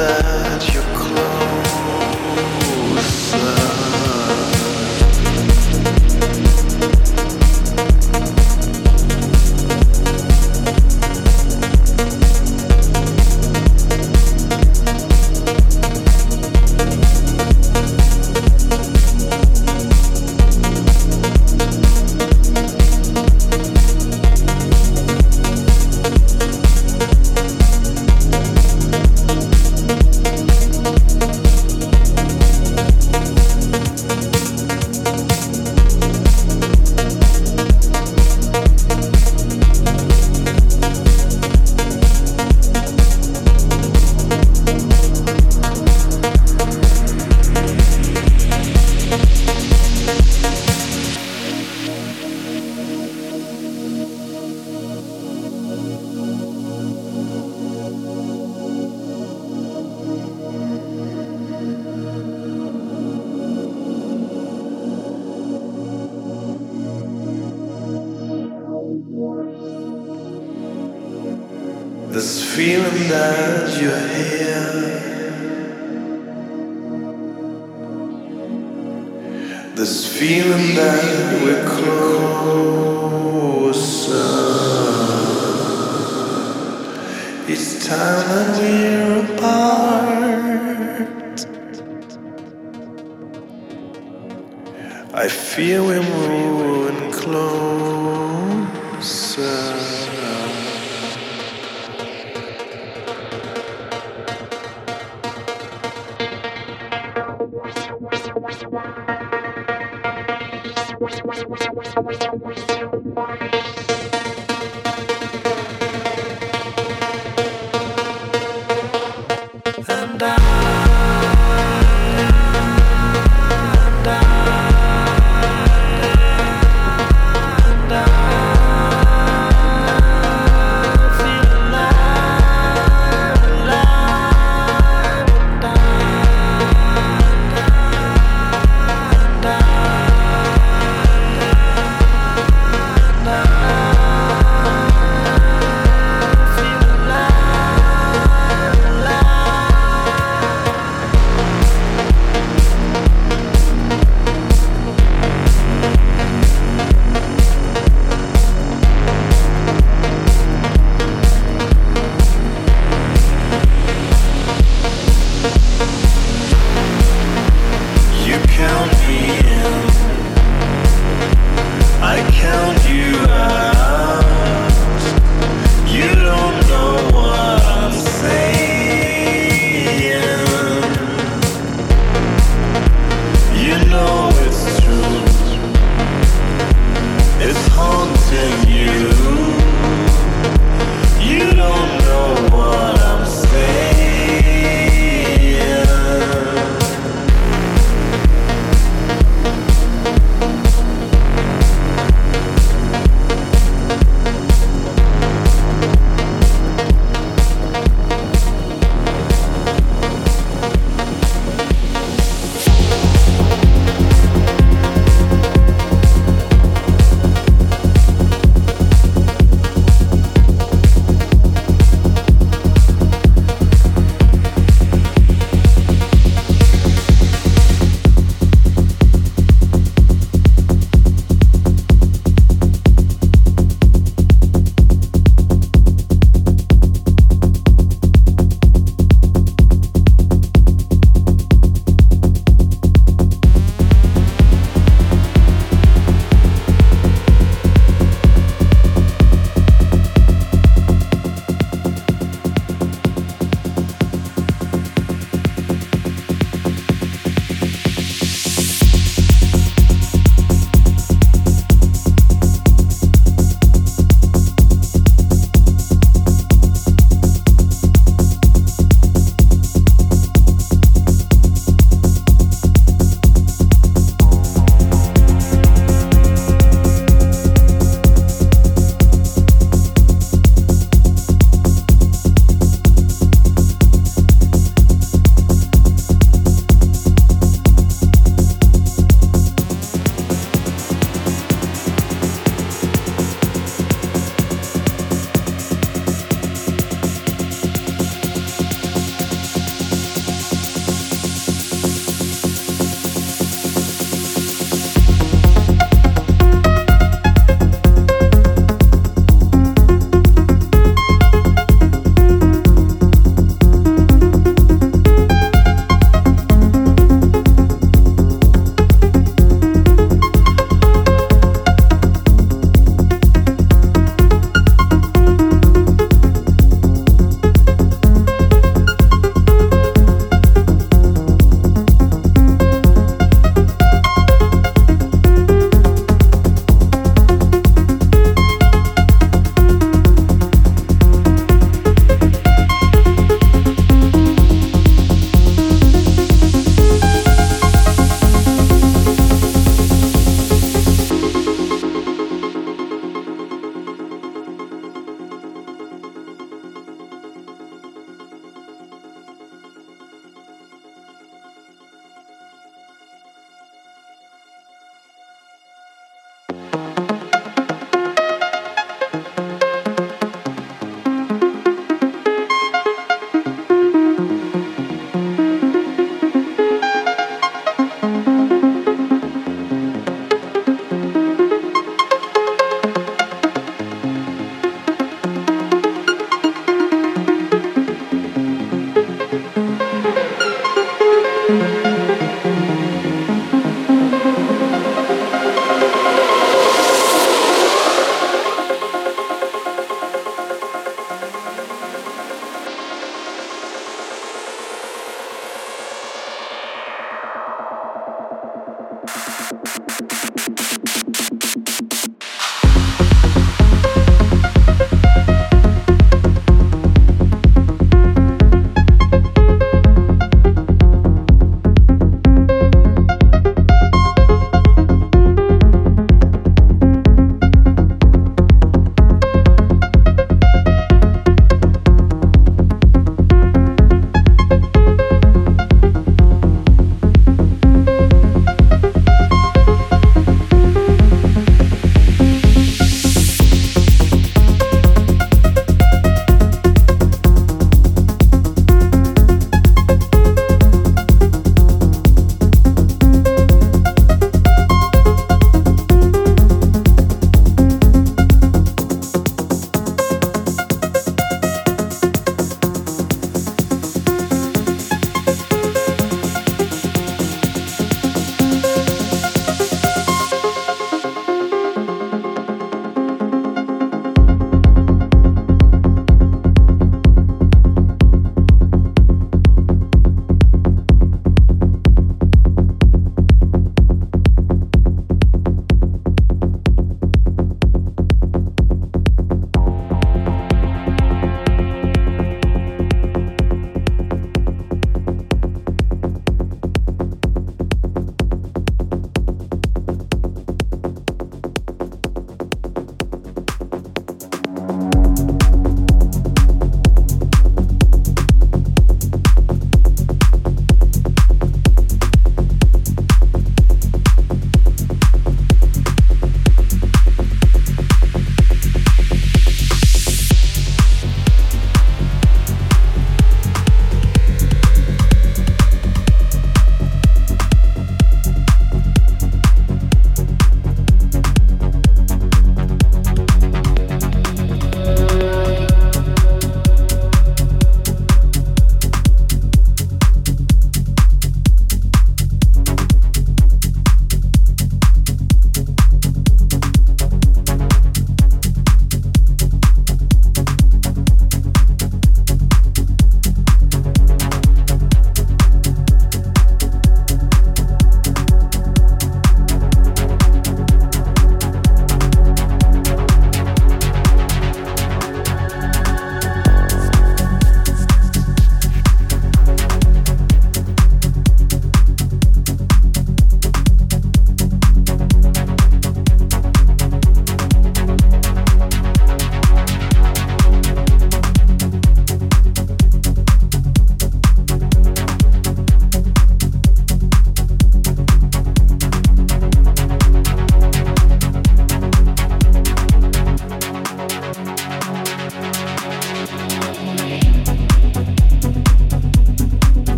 that you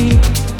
You.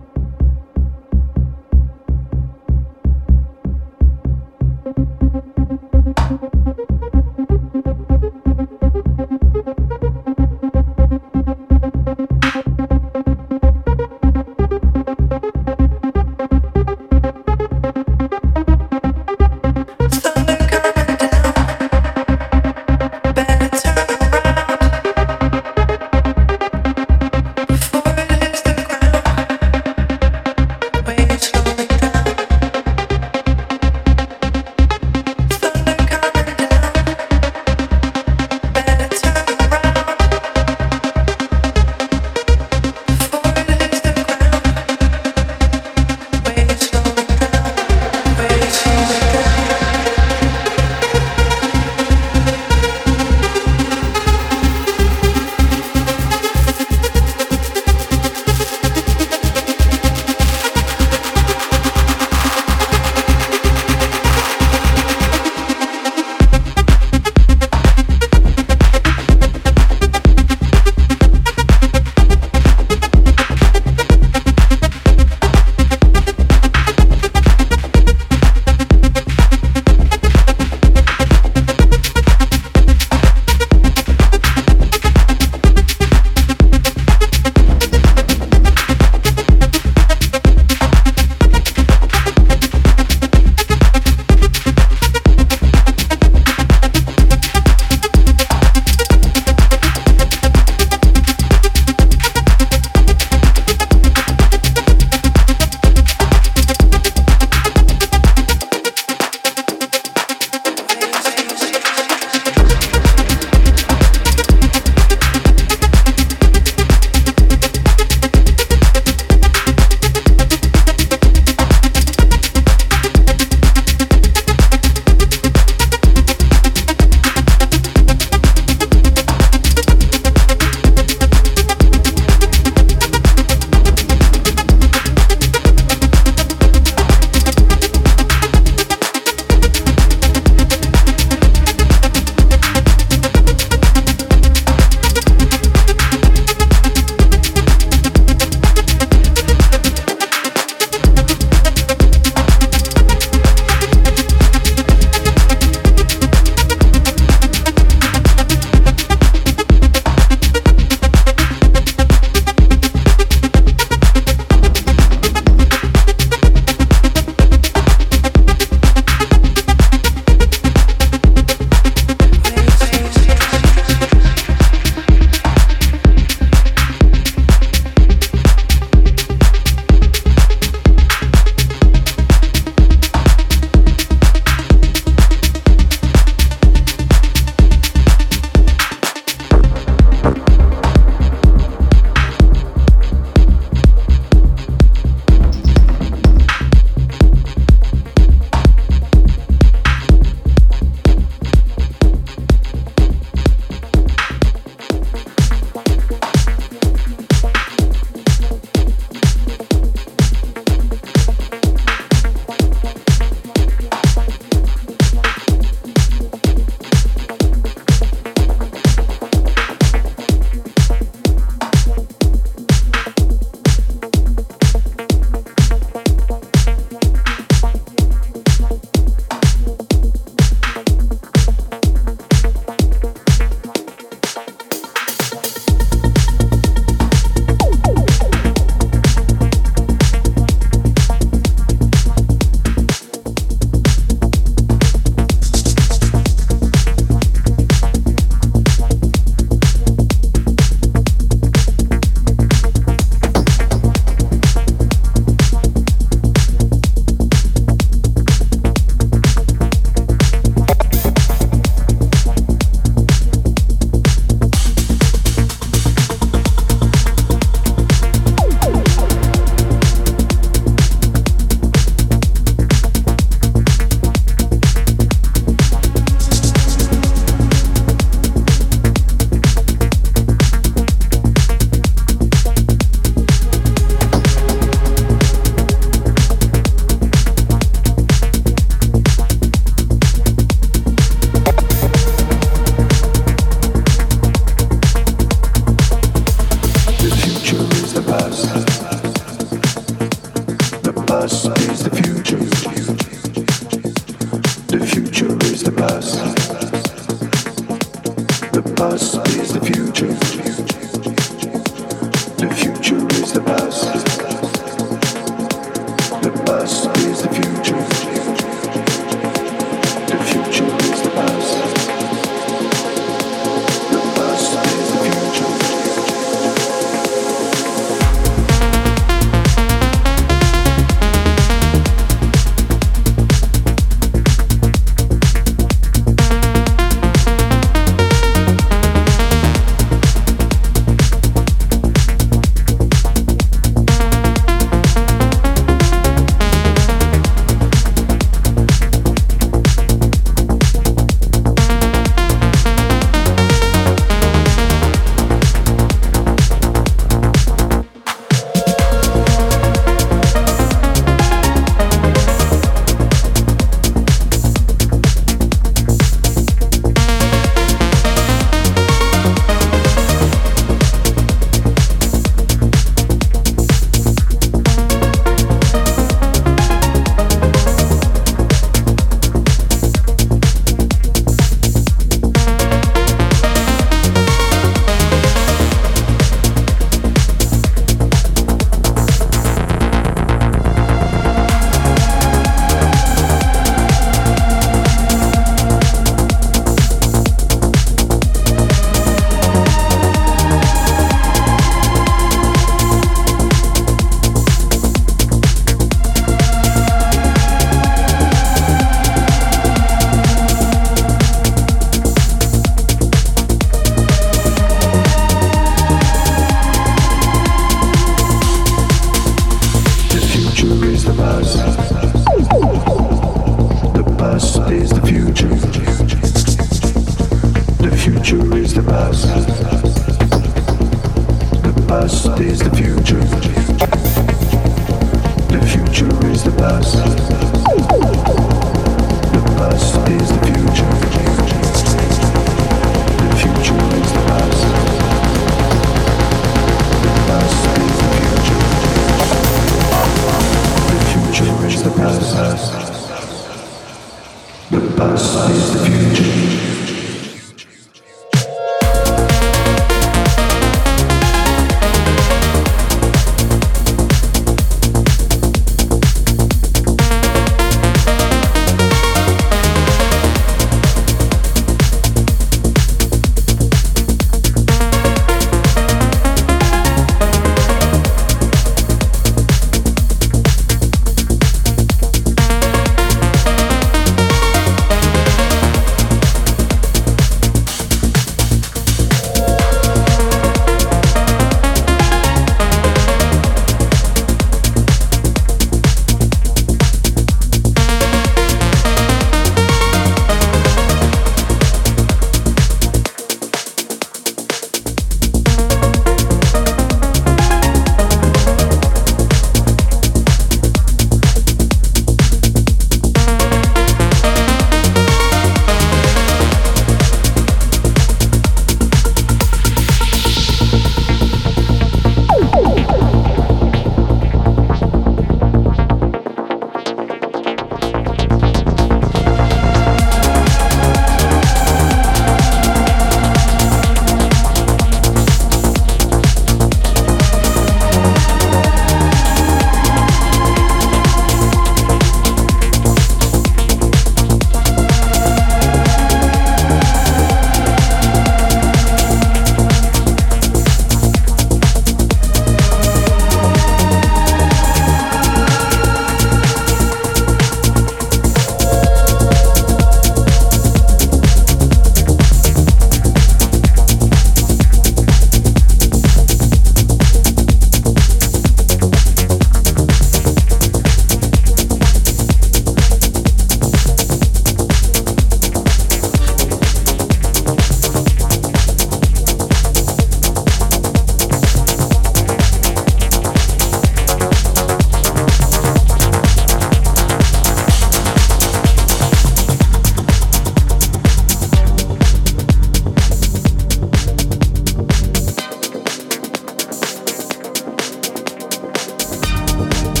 Música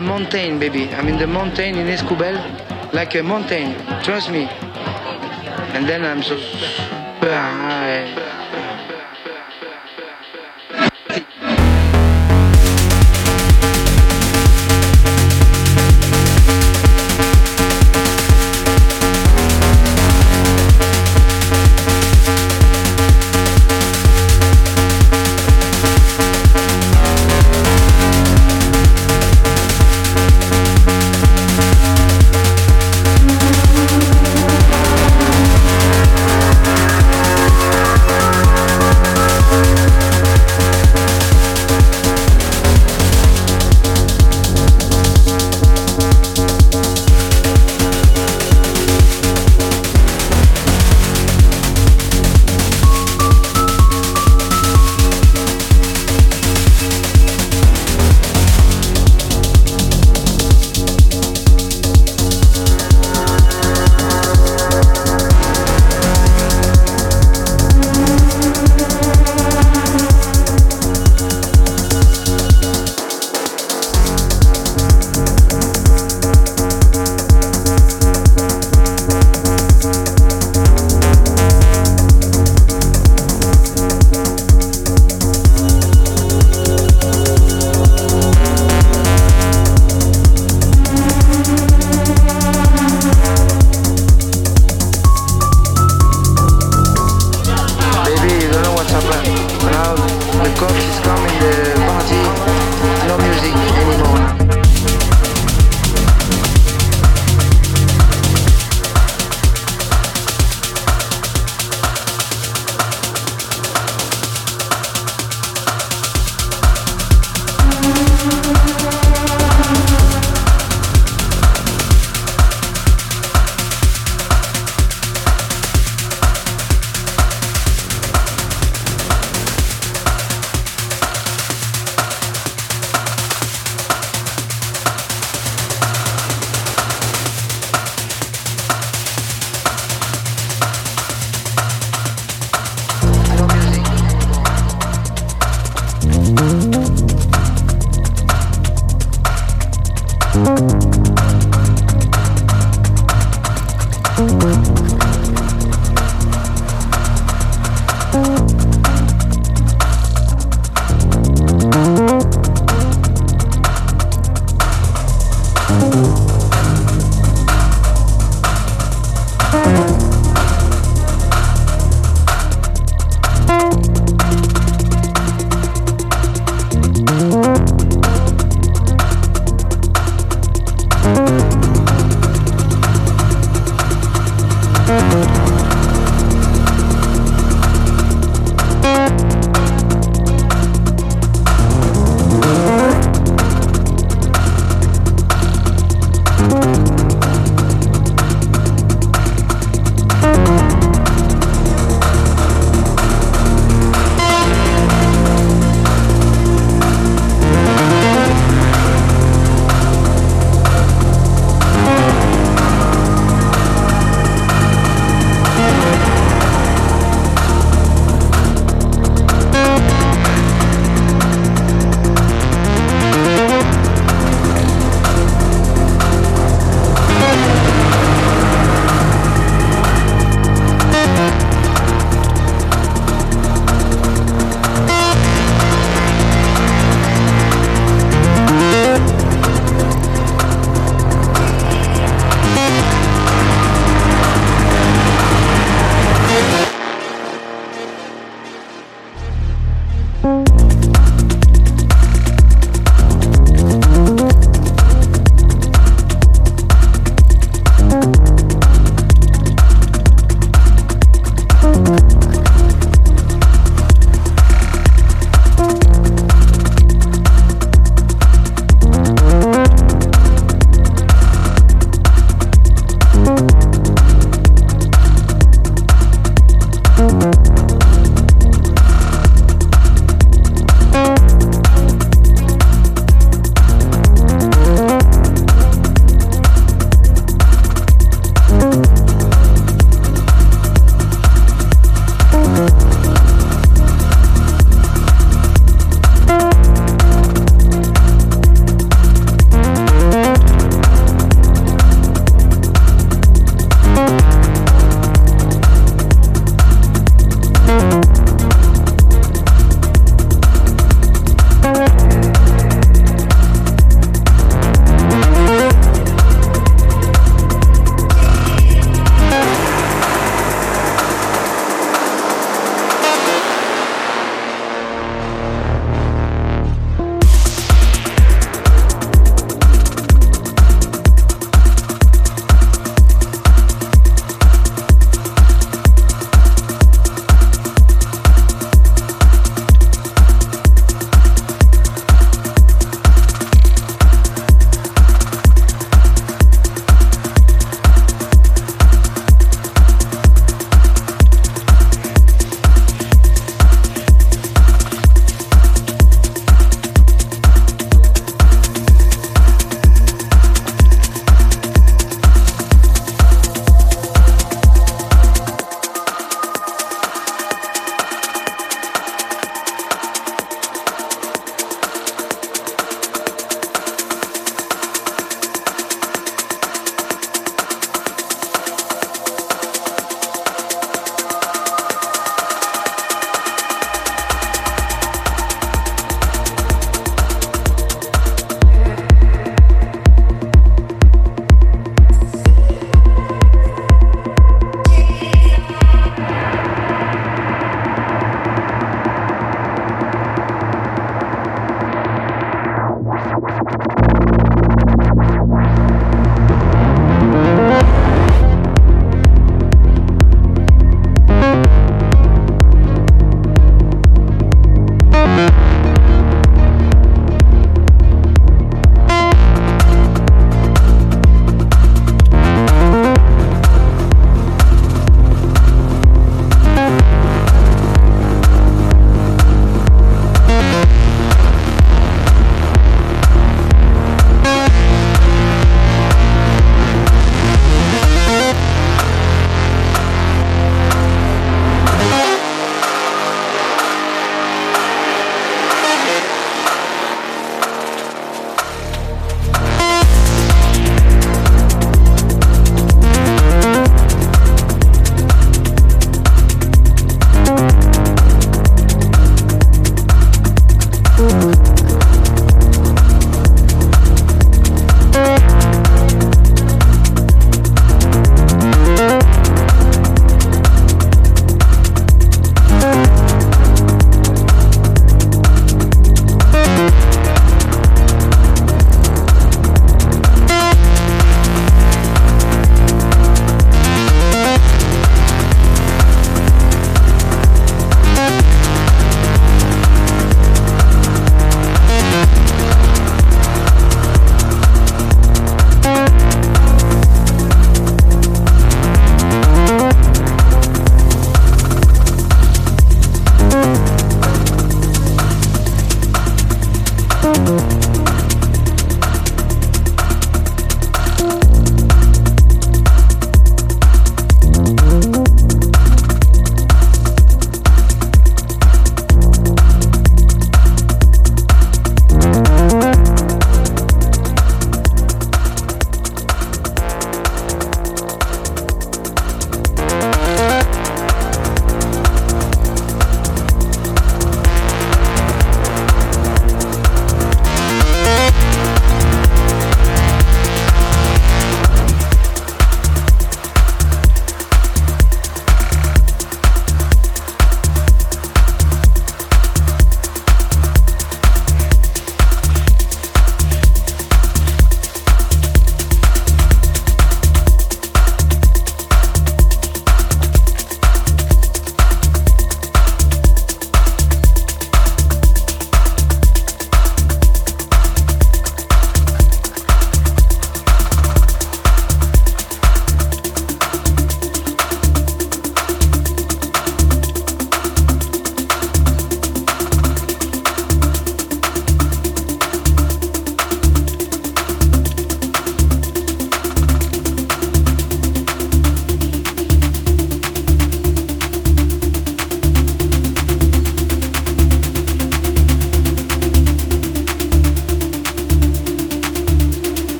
mountain, baby. I'm in the mountain in Escobel, like a mountain. Trust me. And then I'm so ah,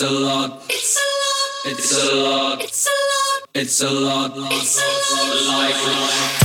It's a lot. It's a lot. It's a lot. It's a lot. It's a lot. It's a lot. Like life.